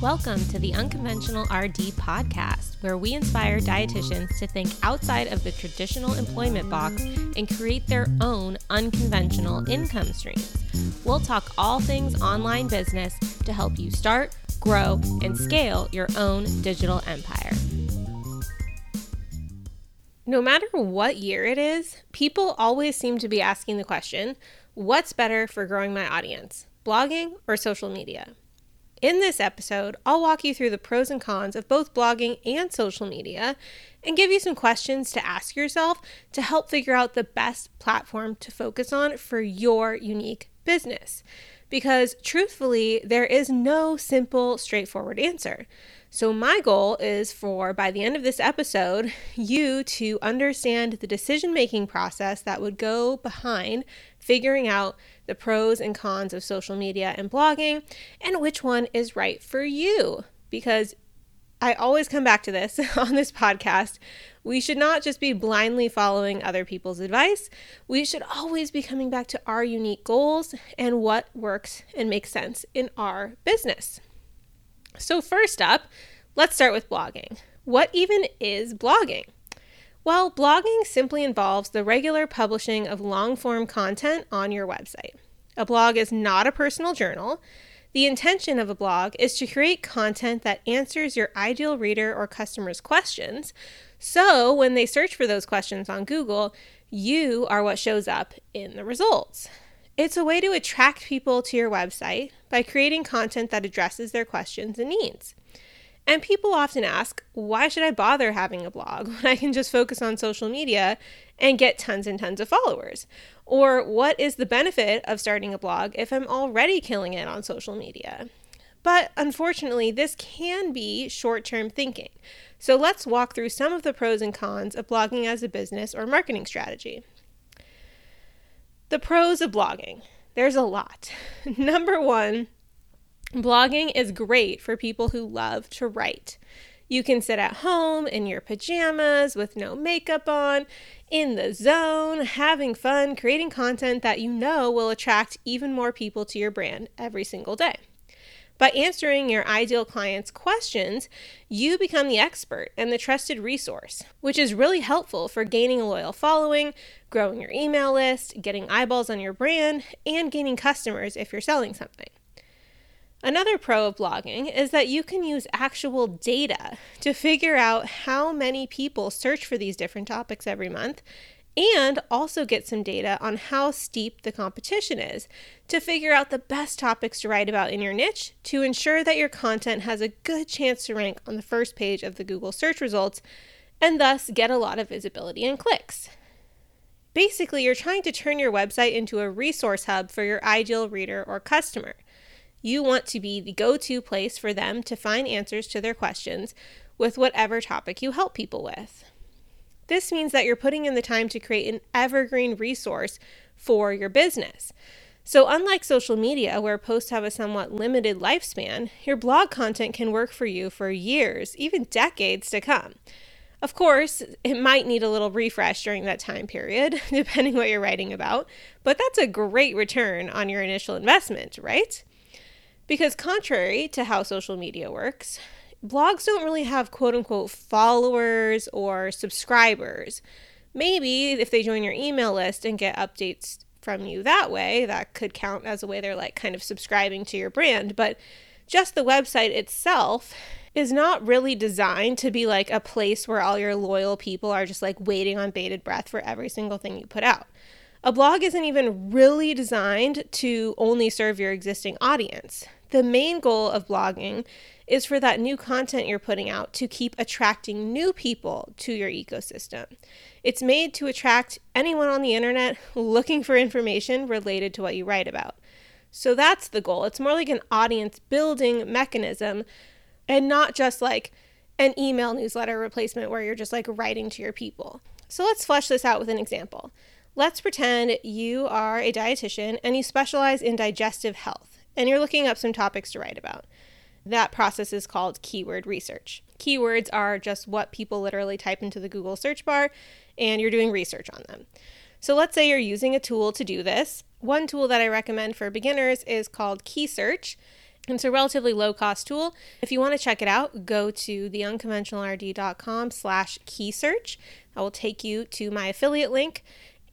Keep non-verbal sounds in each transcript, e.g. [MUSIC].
Welcome to the Unconventional RD podcast, where we inspire dietitians to think outside of the traditional employment box and create their own unconventional income streams. We'll talk all things online business to help you start, grow, and scale your own digital empire. No matter what year it is, people always seem to be asking the question what's better for growing my audience, blogging or social media? In this episode, I'll walk you through the pros and cons of both blogging and social media and give you some questions to ask yourself to help figure out the best platform to focus on for your unique business. Because truthfully, there is no simple, straightforward answer. So, my goal is for by the end of this episode, you to understand the decision making process that would go behind figuring out the pros and cons of social media and blogging and which one is right for you. Because I always come back to this [LAUGHS] on this podcast. We should not just be blindly following other people's advice. We should always be coming back to our unique goals and what works and makes sense in our business. So, first up, let's start with blogging. What even is blogging? Well, blogging simply involves the regular publishing of long form content on your website. A blog is not a personal journal. The intention of a blog is to create content that answers your ideal reader or customer's questions. So, when they search for those questions on Google, you are what shows up in the results. It's a way to attract people to your website by creating content that addresses their questions and needs. And people often ask, why should I bother having a blog [LAUGHS] when I can just focus on social media and get tons and tons of followers? Or what is the benefit of starting a blog if I'm already killing it on social media? But unfortunately, this can be short term thinking. So let's walk through some of the pros and cons of blogging as a business or marketing strategy. The pros of blogging. There's a lot. [LAUGHS] Number one, blogging is great for people who love to write. You can sit at home in your pajamas with no makeup on, in the zone, having fun, creating content that you know will attract even more people to your brand every single day. By answering your ideal client's questions, you become the expert and the trusted resource, which is really helpful for gaining a loyal following, growing your email list, getting eyeballs on your brand, and gaining customers if you're selling something. Another pro of blogging is that you can use actual data to figure out how many people search for these different topics every month and also get some data on how steep the competition is to figure out the best topics to write about in your niche to ensure that your content has a good chance to rank on the first page of the Google search results and thus get a lot of visibility and clicks. Basically, you're trying to turn your website into a resource hub for your ideal reader or customer. You want to be the go to place for them to find answers to their questions with whatever topic you help people with. This means that you're putting in the time to create an evergreen resource for your business. So, unlike social media, where posts have a somewhat limited lifespan, your blog content can work for you for years, even decades to come. Of course, it might need a little refresh during that time period, [LAUGHS] depending what you're writing about, but that's a great return on your initial investment, right? Because, contrary to how social media works, blogs don't really have quote unquote followers or subscribers. Maybe if they join your email list and get updates from you that way, that could count as a way they're like kind of subscribing to your brand. But just the website itself is not really designed to be like a place where all your loyal people are just like waiting on bated breath for every single thing you put out. A blog isn't even really designed to only serve your existing audience. The main goal of blogging is for that new content you're putting out to keep attracting new people to your ecosystem. It's made to attract anyone on the internet looking for information related to what you write about. So that's the goal. It's more like an audience building mechanism and not just like an email newsletter replacement where you're just like writing to your people. So let's flesh this out with an example. Let's pretend you are a dietitian and you specialize in digestive health and you're looking up some topics to write about. That process is called keyword research. Keywords are just what people literally type into the Google search bar, and you're doing research on them. So let's say you're using a tool to do this. One tool that I recommend for beginners is called KeySearch. And it's a relatively low cost tool. If you want to check it out, go to theunconventionalrd.com slash key search. That will take you to my affiliate link.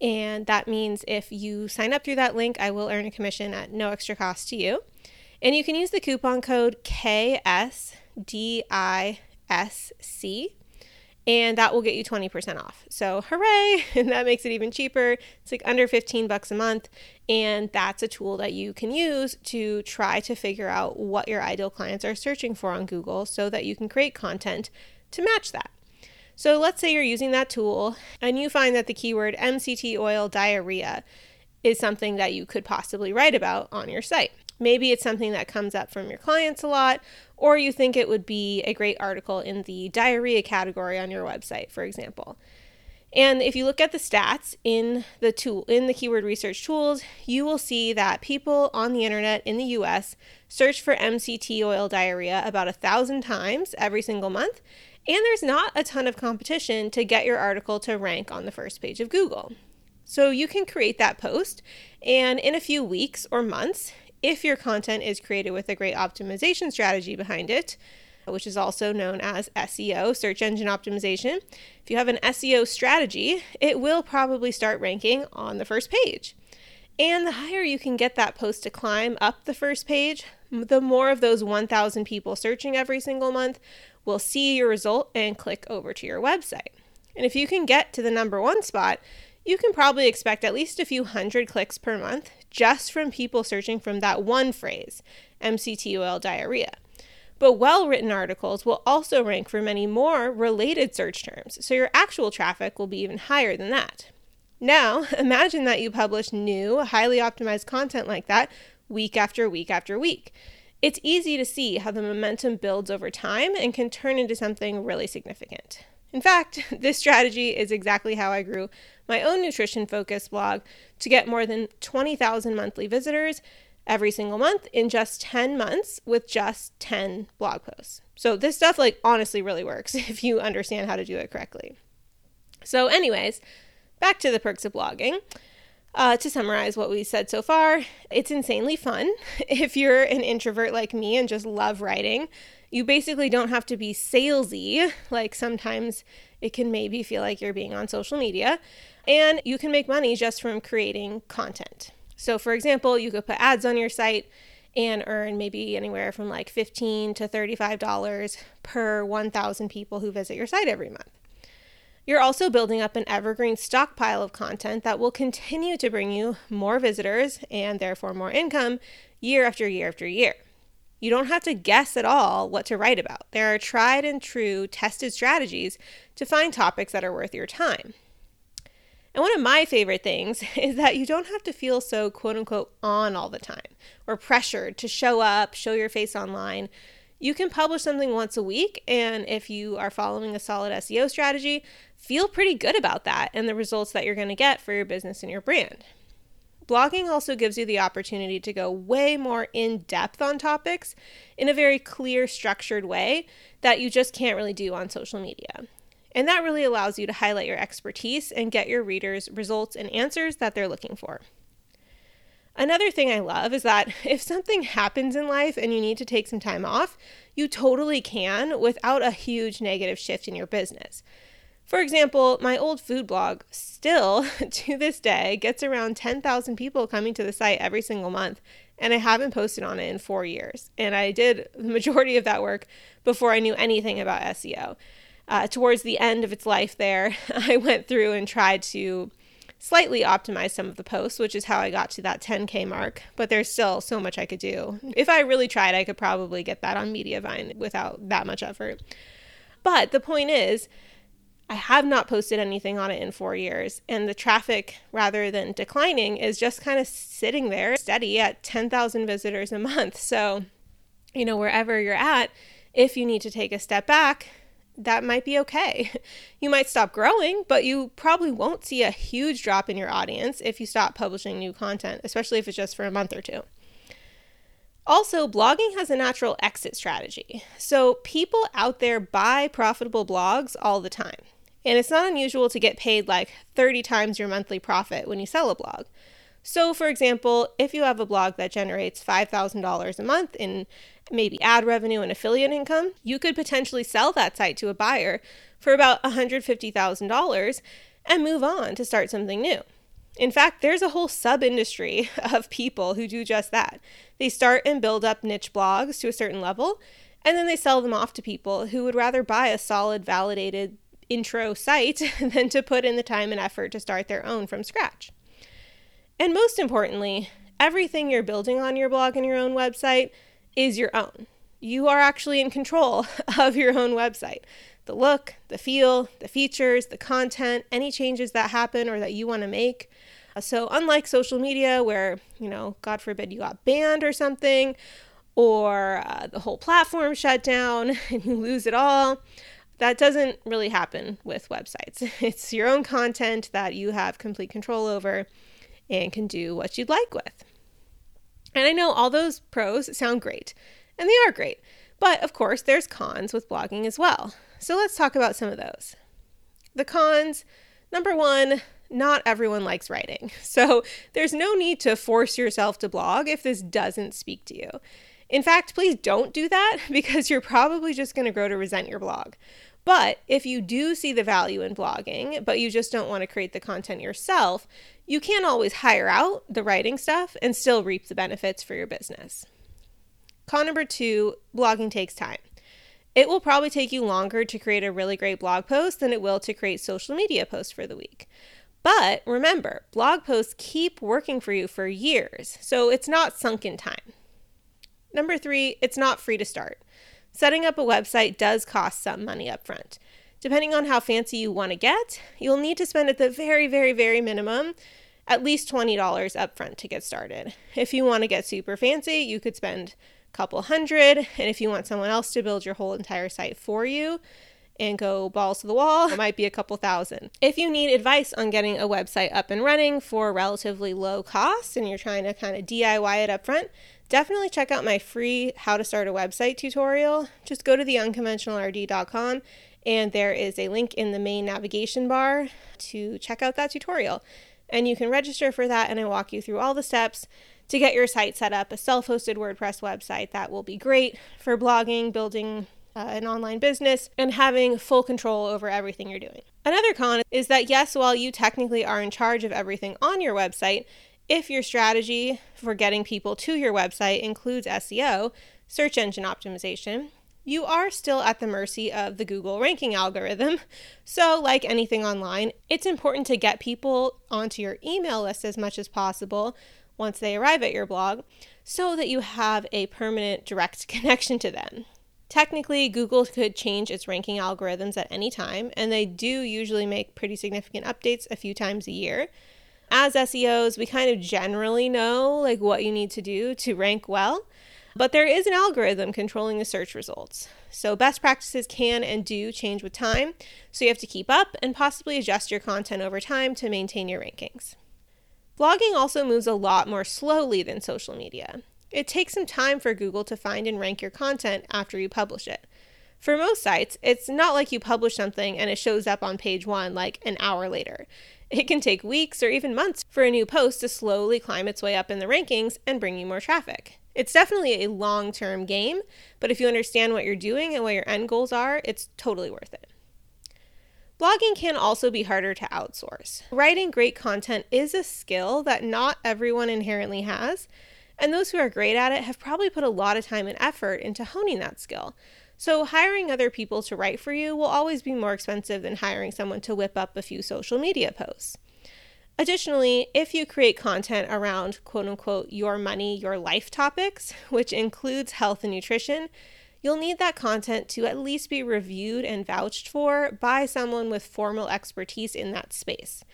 And that means if you sign up through that link, I will earn a commission at no extra cost to you. And you can use the coupon code KSDISC and that will get you 20% off. So, hooray! [LAUGHS] And that makes it even cheaper. It's like under 15 bucks a month, and that's a tool that you can use to try to figure out what your ideal clients are searching for on Google so that you can create content to match that. So, let's say you're using that tool and you find that the keyword MCT oil diarrhea is something that you could possibly write about on your site. Maybe it's something that comes up from your clients a lot, or you think it would be a great article in the diarrhea category on your website, for example. And if you look at the stats in the tool in the keyword research tools, you will see that people on the internet in the US search for MCT oil diarrhea about a thousand times every single month, and there's not a ton of competition to get your article to rank on the first page of Google. So you can create that post, and in a few weeks or months, if your content is created with a great optimization strategy behind it, which is also known as SEO, search engine optimization. If you have an SEO strategy, it will probably start ranking on the first page. And the higher you can get that post to climb up the first page, the more of those 1,000 people searching every single month will see your result and click over to your website. And if you can get to the number one spot, you can probably expect at least a few hundred clicks per month just from people searching from that one phrase, MCT oil diarrhea. But well written articles will also rank for many more related search terms, so your actual traffic will be even higher than that. Now, [LAUGHS] imagine that you publish new, highly optimized content like that week after week after week. It's easy to see how the momentum builds over time and can turn into something really significant. In fact, [LAUGHS] this strategy is exactly how I grew my own nutrition focused blog to get more than 20,000 monthly visitors every single month in just 10 months with just 10 blog posts. So this stuff like honestly really works [LAUGHS] if you understand how to do it correctly. So anyways, back to the perks of blogging. Uh, to summarize what we said so far, it's insanely fun. [LAUGHS] If you're an introvert like me and just love writing, you basically don't have to be salesy, like sometimes it can maybe feel like you're being on social media. And you can make money just from creating content. So, for example, you could put ads on your site and earn maybe anywhere from like 15 to $35 per 1,000 people who visit your site every month. You're also building up an evergreen stockpile of content that will continue to bring you more visitors and therefore more income year after year after year. You don't have to guess at all what to write about. There are tried and true tested strategies to find topics that are worth your time. And one of my favorite things [LAUGHS] is that you don't have to feel so quote unquote on all the time or pressured to show up, show your face online. You can publish something once a week, and if you are following a solid SEO strategy, feel pretty good about that and the results that you're going to get for your business and your brand. Blogging also gives you the opportunity to go way more in depth on topics in a very clear, structured way that you just can't really do on social media. And that really allows you to highlight your expertise and get your readers results and answers that they're looking for. Another thing I love is that [LAUGHS] if something happens in life and you need to take some time off, you totally can without a huge negative shift in your business. For example, my old food blog still, [LAUGHS] to this day, gets around 10,000 people coming to the site every single month, and I haven't posted on it in four years. And I did [LAUGHS] the majority of that work before I knew anything about SEO uh, towards the end of its life there, [LAUGHS] I went through and tried to slightly optimize some of the posts, which is how I got to that 10K mark. But there's still so much I could do. If I really tried, I could probably get that on Mediavine without that much effort. But the point is, I have not posted anything on it in four years, and the traffic, rather than declining, is just kind of sitting there steady at 10,000 visitors a month. So, you know, wherever you're at, if you need to take a step back, that might be okay. [LAUGHS] You might stop growing, but you probably won't see a huge drop in your audience if you stop publishing new content, especially if it's just for a month or two. Also, blogging has a natural exit strategy. So, people out there buy profitable blogs all the time. And it's not unusual to get paid like 30 times your monthly profit when you sell a blog. So, for example, if you have a blog that generates $5,000 a month in maybe ad revenue and affiliate income, you could potentially sell that site to a buyer for about $150,000 and move on to start something new. In fact, there's a whole sub industry [LAUGHS] of people who do just that. They start and build up niche blogs to a certain level, and then they sell them off to people who would rather buy a solid, validated intro site [LAUGHS] than to put in the time and effort to start their own from scratch. And most importantly, everything you're building on your blog and your own website is your own. You are actually in control [LAUGHS] of your own website. The look, the feel, the features, the content, any changes that happen or that you want to make. So, unlike social media, where, you know, God forbid you got banned or something, or uh, the whole platform shut down [LAUGHS] and you lose it all, that doesn't really happen with websites. [LAUGHS] It's your own content that you have complete control over and can do what you'd like with. And I know all those pros sound great, and they are great. But of course, there's cons with blogging as well. So let's talk about some of those. The cons number one, not everyone likes writing. [LAUGHS] So there's no need to force yourself to blog if this doesn't speak to you. In fact, please don't do that [LAUGHS] because you're probably just going to grow to resent your blog. But if you do see the value in blogging, but you just don't want to create the content yourself, you can always hire out the writing stuff and still reap the benefits for your business. Con number two blogging takes time. It will probably take you longer to create a really great blog post than it will to create social media posts for the week. But remember, blog posts keep working for you for years, so it's not sunk in time. Number three, it's not free to start. Setting up a website does cost some money up front. Depending on how fancy you want to get, you'll need to spend at the very, very, very minimum at least $20 upfront to get started. If you want to get super fancy, you could spend a couple hundred, and if you want someone else to build your whole entire site for you, and go balls to the wall, it might be a couple thousand. If you need advice on getting a website up and running for relatively low cost and you're trying to kind of DIY it up front, definitely check out my free how to start a website tutorial. Just go to theunconventionalrd.com and there is a link in the main navigation bar to check out that tutorial. And you can register for that and I walk you through all the steps to get your site set up, a self-hosted WordPress website that will be great for blogging, building uh, an online business, and having full control over everything you're doing. Another con is that, yes, while you technically are in charge of everything on your website, if your strategy for getting people to your website includes SEO, search engine optimization, you are still at the mercy of the Google ranking algorithm. [LAUGHS] So, like anything online, it's important to get people onto your email list as much as possible once they arrive at your blog so that you have a permanent direct [LAUGHS] connection to them. Technically, Google could change its ranking algorithms at any time, and they do usually make pretty significant updates a few times a year. As SEOs, we kind of generally know like what you need to do to rank well, but there is an algorithm controlling the search results. So best practices can and do change with time, so you have to keep up and possibly adjust your content over time to maintain your rankings. Blogging also moves a lot more slowly than social media. It takes some time for Google to find and rank your content after you publish it. For most sites, it's not like you publish something and it shows up on page one like an hour later. It can take weeks or even months for a new post to slowly climb its way up in the rankings and bring you more traffic. It's definitely a long term game, but if you understand what you're doing and what your end goals are, it's totally worth it. Blogging can also be harder to outsource. Writing great content is a skill that not everyone inherently has, and those who are great at it have probably put a lot of time and effort into honing that skill. So, hiring other people to write for you will always be more expensive than hiring someone to whip up a few social media posts. Additionally, if you create content around quote unquote your money, your life topics, [LAUGHS] which includes health and nutrition, you'll need that content to at least be reviewed and vouched for by someone with formal expertise in that space.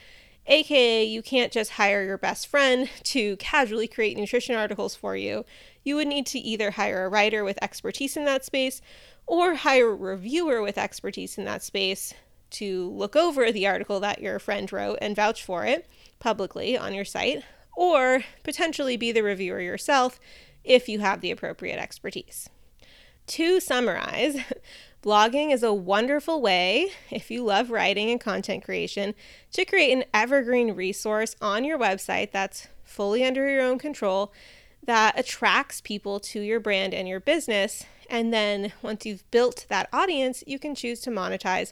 AKA, you can't just hire your best friend to casually create nutrition articles for you. You would need to either hire a writer with expertise in that space or hire a reviewer with expertise in that space to look over the article that your friend wrote and vouch for it publicly on your site, or potentially be the reviewer yourself if you have the appropriate expertise. To summarize, blogging is a wonderful way, if you love writing and content creation, to create an evergreen resource on your website that's fully under your own control that attracts people to your brand and your business. And then once you've built that audience, you can choose to monetize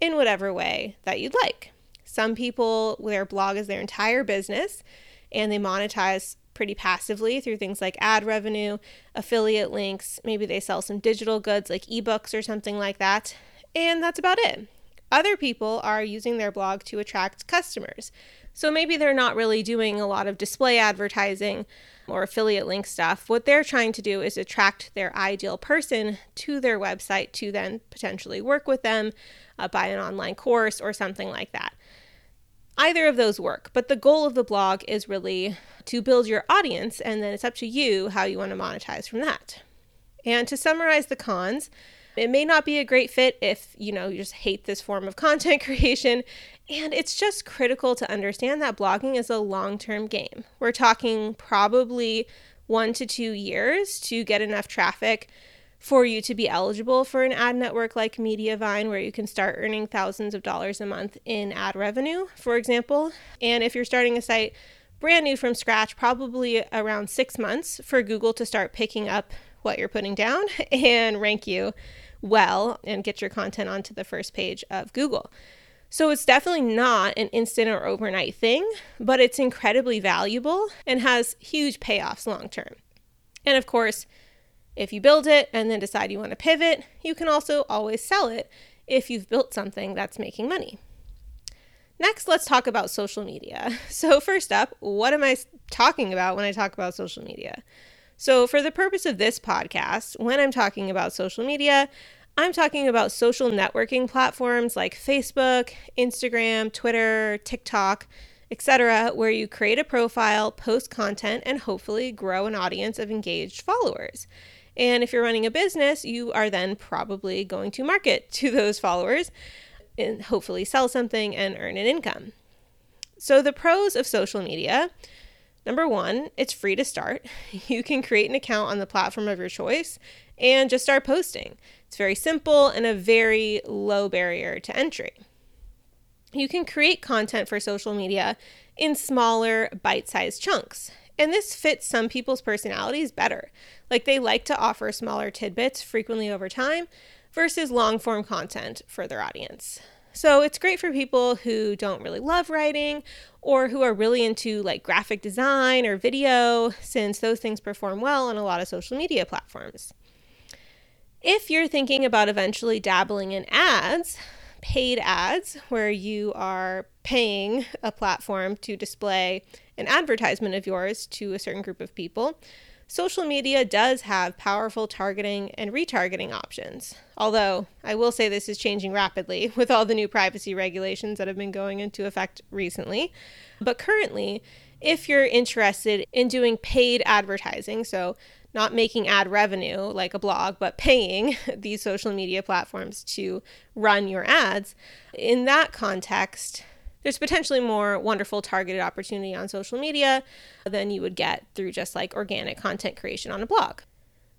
in whatever way that you'd like. Some people, their blog is their entire business and they monetize pretty passively through things like ad revenue, affiliate links. Maybe they sell some digital goods like ebooks or something like that. And that's about it. Other people are using their blog to attract customers. So maybe they're not really doing a lot of display advertising or affiliate link stuff. What they're trying to do is attract their ideal person to their website to then potentially work with them, uh, buy an online course, or something like that. Either of those work, but the goal of the blog is really to build your audience, and then it's up to you how you want to monetize from that. And to summarize the cons, it may not be a great fit if, you know, you just hate this form of [LAUGHS] content creation. And it's just critical to understand that blogging is a long term game. We're talking probably one to two years to get enough traffic for you to be eligible for an ad network like Mediavine, where you can start earning thousands of dollars a month in ad revenue, for example. And if you're starting a site brand new from scratch, probably around six months for Google to start picking up what you're putting down [LAUGHS] and rank you well and get your content onto the first page of Google. So it's definitely not an instant or overnight thing, but it's incredibly valuable and has huge payoffs long term. And of course, if you build it and then decide you want to pivot, you can also always sell it if you've built something that's making money. Next, let's talk about social media. [LAUGHS] So, first up, what am I talking about when I talk about social media? So, for the purpose of this podcast, when I'm talking about social media, I'm talking about social networking platforms like Facebook, Instagram, Twitter, TikTok, etc., where you create a profile, post content, and hopefully grow an audience of engaged followers. And if you're running a business, you are then probably going to market to [LAUGHS] those followers and hopefully sell something and earn an income. So, the pros of social media number one, it's free to start. [LAUGHS] You can create an account on the platform of your choice and just start posting. It's very simple and a very low barrier to entry. You can create content for social media in smaller, bite sized chunks. And this fits some people's personalities better. Like they like to offer smaller tidbits frequently over time versus long form content for their audience. So it's great for people who don't really love writing or who are really into like graphic design or video, since those things perform well on a lot of social media platforms. If you're thinking about eventually dabbling in ads, paid ads, where you are paying a platform to display an advertisement of yours to a certain group of people, social media does have powerful targeting and retargeting options. Although I will say this is changing rapidly [LAUGHS] with all the new privacy regulations that have been going into effect recently. But currently, if you're interested in doing paid advertising, so not making ad revenue like a blog, but paying [LAUGHS] these social media platforms to run your ads, in that context, there's potentially more wonderful targeted opportunity on social media than you would get through just like organic content creation on a blog.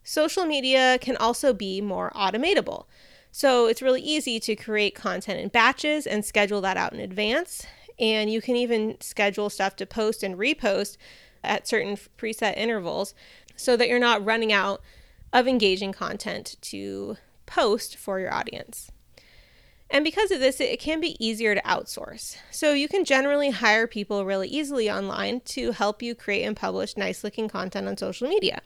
Social media can also be more automatable. So it's really easy to create content in batches and schedule that out in advance. And you can even schedule stuff to post and repost at certain preset intervals so that you're not running out of engaging content to post for your audience. And because of this, it can be easier to outsource. So you can generally hire people really easily online to help you create and publish nice looking content on social media.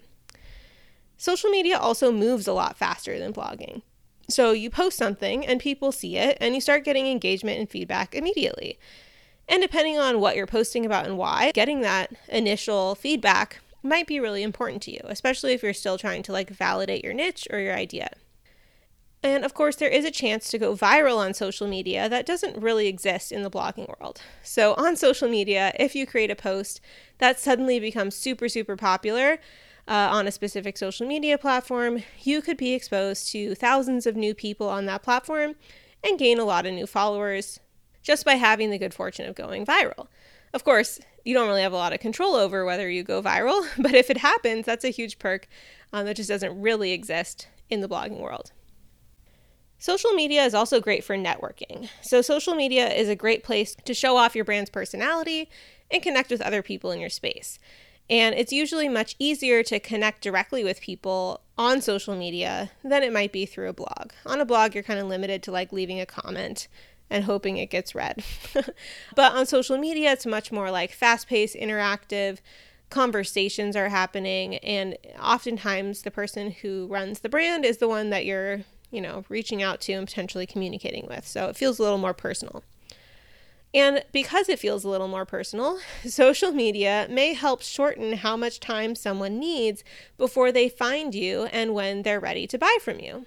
Social media also moves a lot faster than blogging. So you post something and people see it and you start getting engagement and feedback immediately. And depending on what you're posting about and why, getting that initial feedback might be really important to you, especially if you're still trying to like validate your niche or your idea. And of course, there is a chance to go viral on social media that doesn't really exist in the blogging world. So, on social media, if you create a post that suddenly becomes super, super popular uh, on a specific social media platform, you could be exposed to thousands of new people on that platform and gain a lot of new followers just by having the good fortune of going viral. Of course, you don't really have a lot of control over whether you go viral, [LAUGHS] but if it happens, that's a huge perk um, that just doesn't really exist in the blogging world. Social media is also great for networking. So, social media is a great place to show off your brand's personality and connect with other people in your space. And it's usually much easier to connect directly with people on social media than it might be through a blog. On a blog, you're kind of limited to like leaving a comment and hoping it gets read. [LAUGHS] but on social media, it's much more like fast paced, interactive conversations are happening. And oftentimes, the person who runs the brand is the one that you're, you know, reaching out to and potentially communicating with. So it feels a little more personal. And because it feels a little more personal, [LAUGHS] social media may help shorten how much time someone needs before they find you and when they're ready to buy from you.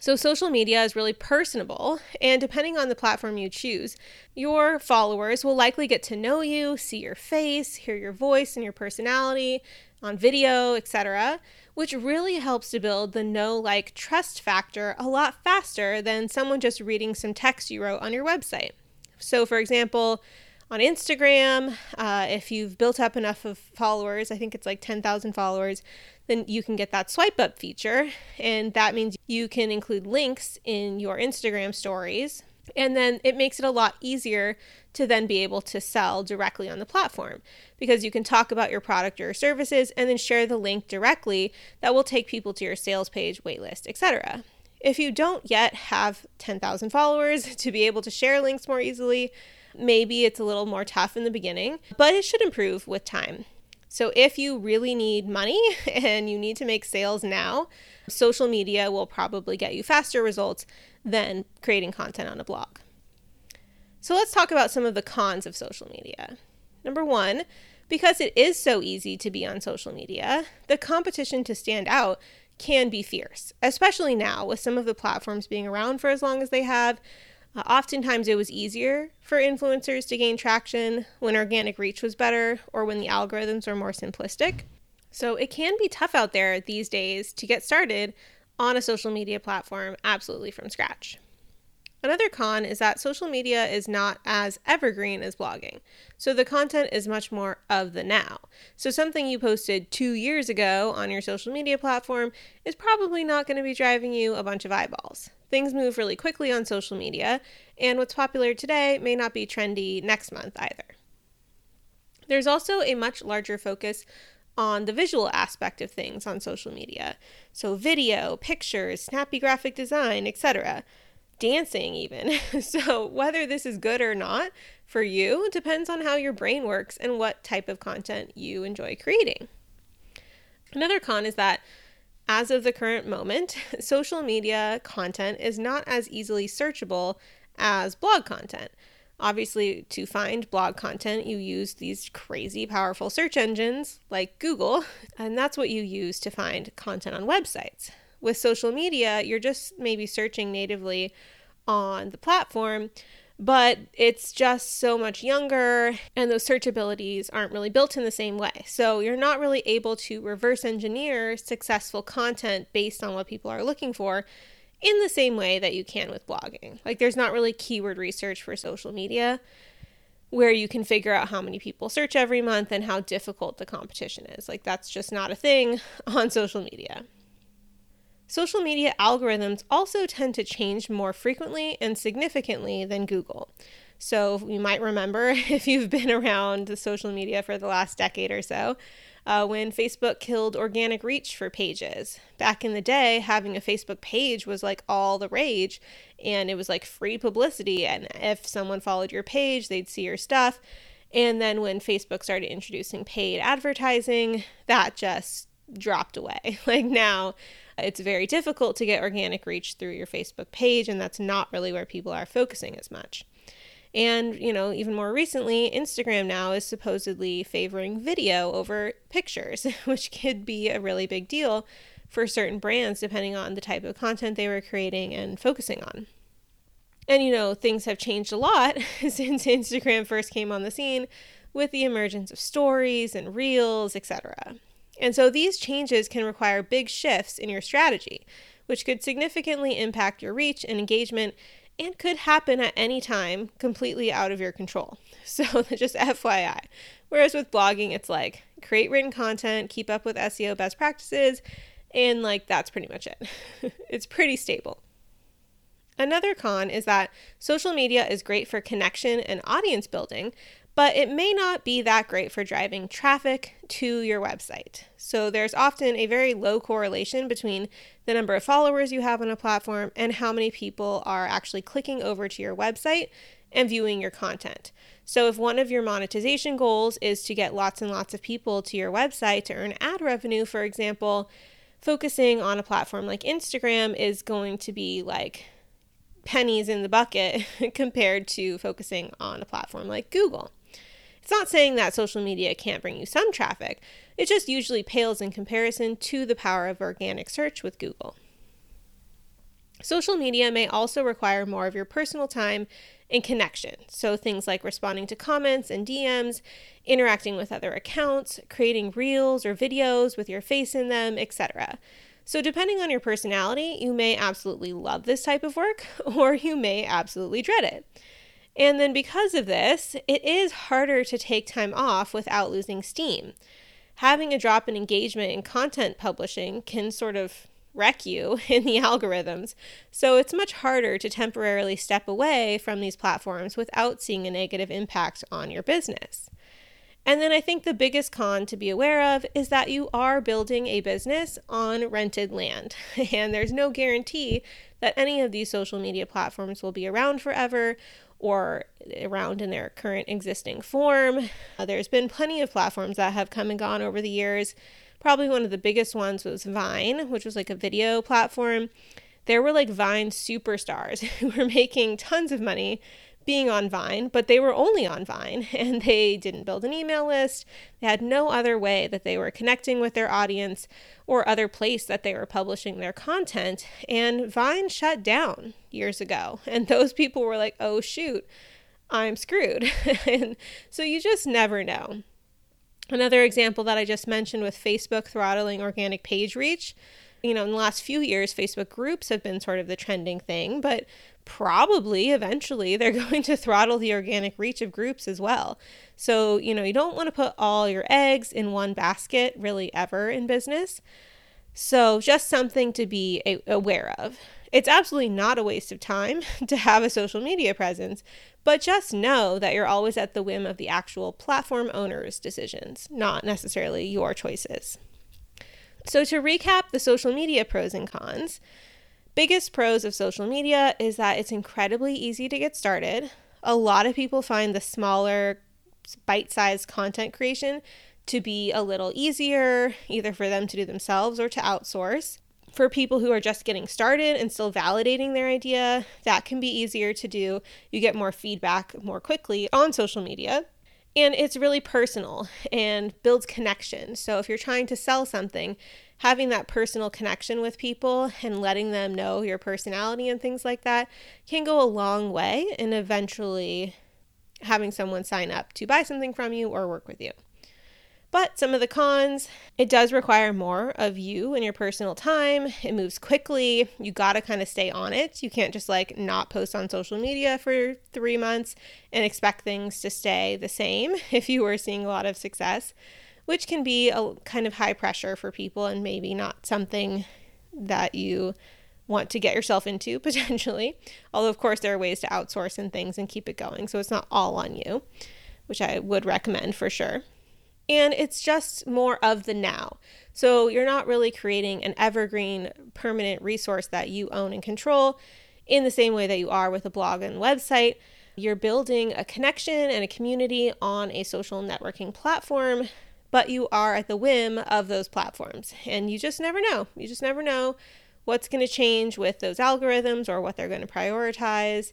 So, social media is really personable, and depending on the platform you choose, your followers will likely get to know you, see your face, hear your voice and your personality on video, etc., which really helps to build the know, like, trust factor a lot faster than someone just reading some text you wrote on your website. So, for example, on Instagram, uh, if you've built up enough of followers, I think it's like 10,000 followers, then you can get that swipe up feature. And that means you can include links in your Instagram stories. And then it makes it a lot easier to then be able to sell directly on the platform because you can talk about your product or services and then share the link directly that will take people to your sales page, waitlist, etc. If you don't yet have 10,000 followers [LAUGHS] to be able to share links more easily, maybe it's a little more tough in the beginning, but it should improve with time. So, if you really need money [LAUGHS] and you need to make sales now, social media will probably get you faster results than creating content on a blog. So, let's talk about some of the cons of social media. Number one, because it is so easy to be on social media, the competition to stand out can be fierce, especially now with some of the platforms being around for as long as they have. Uh, oftentimes, it was easier for influencers to gain traction when organic reach was better or when the algorithms were more simplistic. So, it can be tough out there these days to get started on a social media platform absolutely from scratch. Another con is that social media is not as evergreen as blogging. So the content is much more of the now. So something you posted two years ago on your social media platform is probably not going to be driving you a bunch of eyeballs. Things move really quickly on social media, and what's popular today may not be trendy next month either. There's also a much larger focus on the visual aspect of things on social media. So video, pictures, snappy graphic design, etc dancing, even. [LAUGHS] so, whether this is good or not for you depends on how your brain works and what type of content you enjoy creating. Another con is that as of the current moment, [LAUGHS] social media content is not as easily searchable as blog content. Obviously, to find blog content, you use these crazy powerful search engines like Google, [LAUGHS] and that's what you use to find content on websites. With social media, you're just maybe searching natively on the platform, but it's just so much younger and those search abilities aren't really built in the same way. So you're not really able to reverse engineer successful content based on what people are looking for in the same way that you can with blogging. Like there's not really keyword research for social media where you can figure out how many people search every month and how difficult the competition is. Like that's just not a thing [LAUGHS] on social media. Social media algorithms also tend to change more frequently and significantly than Google. So, you might remember [LAUGHS] if you've been around the social media for the last decade or so, uh, when Facebook killed organic reach for pages. Back in the day, having a Facebook page was like all the rage, and it was like free publicity. And if someone followed your page, they'd see your stuff. And then when Facebook started introducing paid advertising, that just dropped away. [LAUGHS] Like now, it's very difficult to get organic reach through your Facebook page, and that's not really where people are focusing as much. And, you know, even more recently, Instagram now is supposedly favoring video over pictures, [LAUGHS] which could be a really big deal for certain brands depending on the type of content they were creating and focusing on. And, you know, things have changed a lot [LAUGHS] since Instagram first came on the scene with the emergence of stories and reels, etc. And so these changes can require big shifts in your strategy, which could significantly impact your reach and engagement and could happen at any time completely out of your control. [LAUGHS] So, [LAUGHS] just FYI. Whereas with blogging, it's like create written content, keep up with SEO best practices, and like that's pretty much it. [LAUGHS] it's pretty stable. Another con is that social media is great for connection and audience building, but it may not be that great for driving traffic to your website. So there's often a very low correlation between the number of followers you have on a platform and how many people are actually clicking over to your website and viewing your content. So, if one of your monetization goals is to get lots and lots of people to your website to earn ad revenue, for example, focusing on a platform like Instagram is going to be like pennies in the bucket [LAUGHS] compared to focusing on a platform like Google. It's not saying that social media can't bring you some traffic, it just usually pales in comparison to the power of organic search with Google. Social media may also require more of your personal time and connection. So, things like responding to comments and DMs, interacting with other accounts, creating reels or videos with your face in them, etc. So, depending on your personality, you may absolutely love this type of work [LAUGHS] or you may absolutely dread it. And then because of this, it is harder to take time off without losing steam. Having a drop in engagement in content publishing can sort of wreck you [LAUGHS] in the algorithms. So it's much harder to temporarily step away from these platforms without seeing a negative impact on your business. And then I think the biggest con to be aware of is that you are building a business on rented land. [LAUGHS] And there's no guarantee that any of these social media platforms will be around forever or around in their current existing form. Uh, there's been plenty of platforms that have come and gone over the years. Probably one of the biggest ones was Vine, which was like a video platform. There were like Vine superstars [LAUGHS] who were making tons of money being on Vine, but they were only on Vine [LAUGHS] and they didn't build an email list. They had no other way that they were connecting with their audience or other place that they were publishing their content. And Vine shut down years ago. [LAUGHS] And those people were like, oh, shoot, I'm screwed. [LAUGHS] and so you just never know. Another example that I just mentioned with Facebook throttling organic page reach. You know, in the last few years, Facebook groups have been sort of the trending thing, but probably eventually they're [LAUGHS] going to throttle the organic reach of groups as well. So, you know, you don't want to put all your eggs in one basket really ever in business. So, just something to be a- aware of. It's absolutely not a waste of time [LAUGHS] to have a social media presence, but just know that you're always at the whim of the actual platform owner's decisions, not necessarily your choices. So, to recap the social media pros and cons, biggest pros of social media is that it's incredibly easy to get started. A lot of people find the smaller, bite sized content creation to be a little easier, either for them to do themselves or to outsource. For people who are just getting started and still validating their idea, that can be easier to do. You get more feedback more quickly on social media. And it's really personal and builds connection. So if you're trying to sell something, having that personal connection with people and letting them know your personality and things like that can go a long way in eventually having someone sign up to buy something from you or work with you. But some of the cons, it does require more of you and your personal time. It moves quickly. You got to kind of stay on it. You can't just like not post on social media for three months and expect things to stay the same [LAUGHS] if you were seeing a lot of success which can be a kind of high pressure for people and maybe not something that you want to get yourself into [LAUGHS] potentially. Although, of course, there are ways to outsource and things and keep it going. So it's not all on you, which I would recommend for sure. And it's just more of the now. So you're not really creating an evergreen, permanent resource that you own and control in the same way that you are with a blog and website. You're building a connection and a community on a social networking platform but you are at the whim of those platforms. And you just never know. You just never know what's going to change with those algorithms or what they're going to prioritize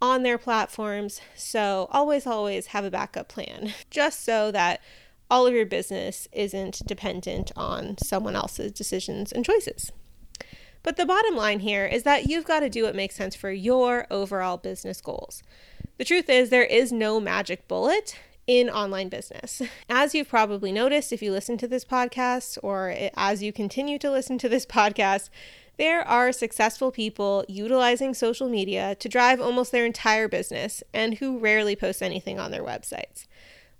on their platforms. So always, always have a backup plan [LAUGHS] just so that all of your business isn't dependent on someone else's decisions and choices. But the bottom line here is that you've got to do what makes sense for your overall business goals. The truth is, there is no magic bullet in online business. As you've probably noticed if you listen to this podcast or as you continue to listen to this [LAUGHS] podcast, there are successful people utilizing social media to drive almost their entire business and who rarely post anything on their websites.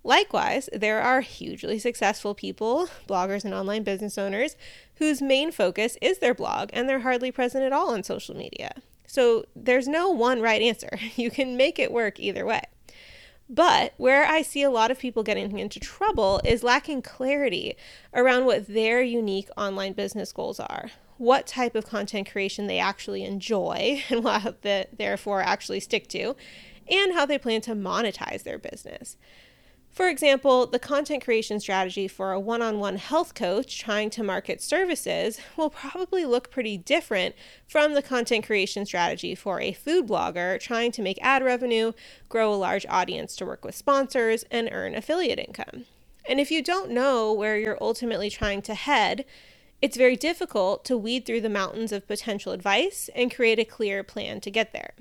Likewise, there are hugely successful people, bloggers and online business owners, whose main focus is their blog and they're hardly present at all on social media. So there's no one right answer. [LAUGHS] You can make it work either way. But where I see a lot of people getting into trouble is lacking clarity around what their unique online business goals are, what type of content creation they actually enjoy [LAUGHS] and what they therefore actually stick to, and how they plan to monetize their business. For example, the content creation strategy for a one on one health coach trying to market services will probably look pretty different from the content creation strategy for a food blogger trying to make ad revenue, grow a large audience to work with sponsors, and earn affiliate income. And if you don't know where you're ultimately trying to head, it's very difficult to weed through the mountains of potential advice and create a clear plan to get there.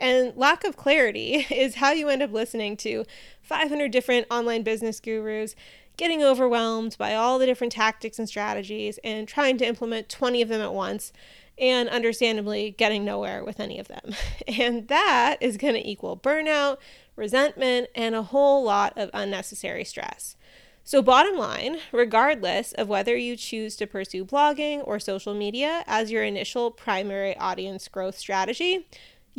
And lack of clarity [LAUGHS] is how you end up listening to 500 different online business gurus, getting overwhelmed by all the different tactics and strategies, and trying to implement 20 of them at once, and understandably getting nowhere with any of them. [LAUGHS] And that is going to equal burnout, resentment, and a whole lot of unnecessary stress. So, bottom line, regardless of whether you choose to pursue blogging or social media as your initial primary audience growth strategy,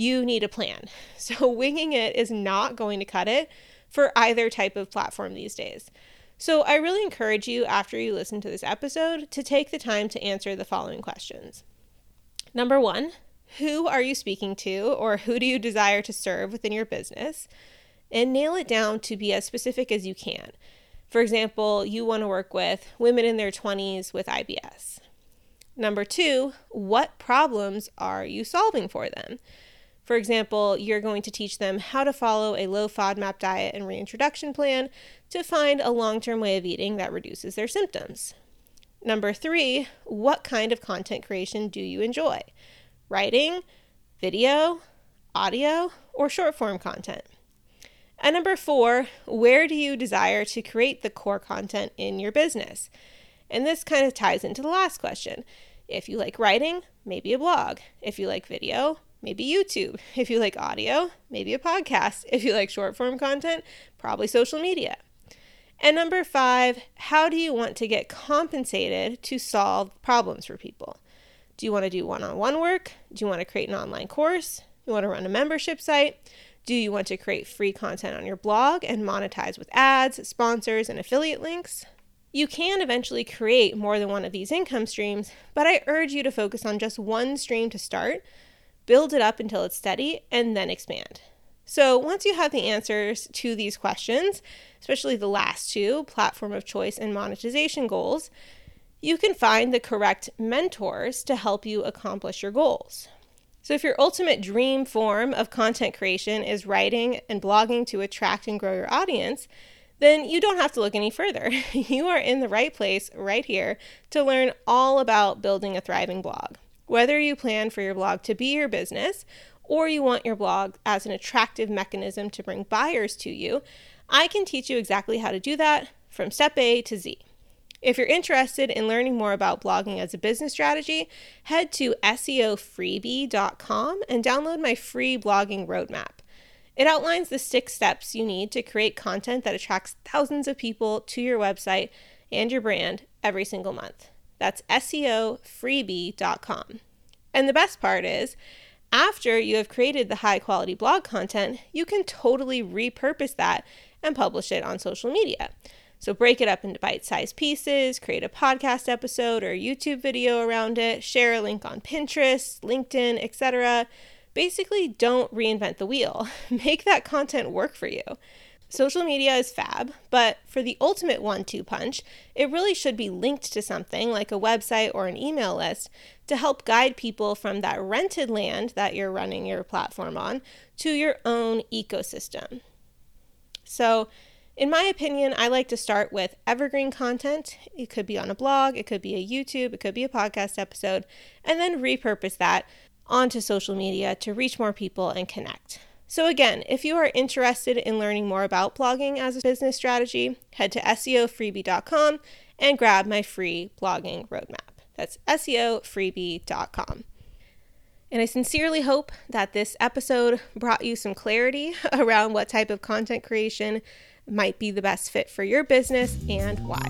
you need a plan. [LAUGHS] So, winging it is not going to cut it for either type of platform these days. So, I really encourage you, after you listen to this episode, to take the time to answer the following questions. Number one, who are you speaking to, or who do you desire to serve within your business? And nail it down to be as specific as you can. For example, you want to work with women in their 20s with IBS. Number two, what problems are you solving for them? For example, you're going to teach them how to follow a low FODMAP diet and reintroduction plan to find a long term way of eating that reduces their symptoms. Number three, what kind of content creation do you enjoy? Writing, video, audio, or short form content? And number four, where do you desire to create the core content in your business? And this kind of ties into the last question. If you like writing, maybe a blog. If you like video, maybe YouTube. [LAUGHS] If you like audio, maybe a podcast. If you like short form content, probably social media. And number five, how do you want to get compensated to solve problems for people? Do you want to do one on one work? Do you want to create an online course? You want to run a membership site? Do you want to create free content on your blog and monetize with ads, sponsors, and affiliate links? You can eventually create more than one of these income streams, but I urge you to focus on just one stream to start build it up until it's steady, and then expand. So, once you have the answers to these questions, especially the last two platform of choice and monetization goals, you can find the correct mentors to help you accomplish your goals. So, if your ultimate dream form of content creation is writing and blogging to attract and grow your audience, then you don't have to look any further. [LAUGHS] you are in the right place right here to learn all about building a thriving blog. Whether you plan for your blog to be your business or you want your blog as an attractive mechanism to bring buyers to you, I can teach you exactly how to do that from step A to Z. If you're interested in learning more about blogging as a business strategy, head to SEOfreebie.com and download my free blogging roadmap. It outlines the six steps you need to create content that attracts thousands of people to your website and your brand every single month. That's SEOfreebie.com. And the best part is, after you have created the high quality blog content, you can totally repurpose that and publish it on social media. So break it up into bite sized pieces, create a podcast episode or YouTube video around it, share a link on Pinterest, LinkedIn, etc. Basically, don't reinvent the wheel. [LAUGHS] Make that content work for you. Social media is fab, but for the ultimate one two punch, it really should be linked to something like a website or an email list to help guide people from that rented land that you're running your platform on to your own ecosystem. So, in my opinion, I like to start with evergreen content. It could be on a blog, it could be a YouTube, it could be a podcast episode, and then repurpose that onto social media to reach more people and connect. So, again, if you are interested in learning more about blogging as a business strategy, head to SEOfreebie.com and grab my free blogging roadmap. That's SEOfreebie.com. And I sincerely hope that this episode brought you some clarity [LAUGHS] around what type of content creation might be the best fit for your business and why.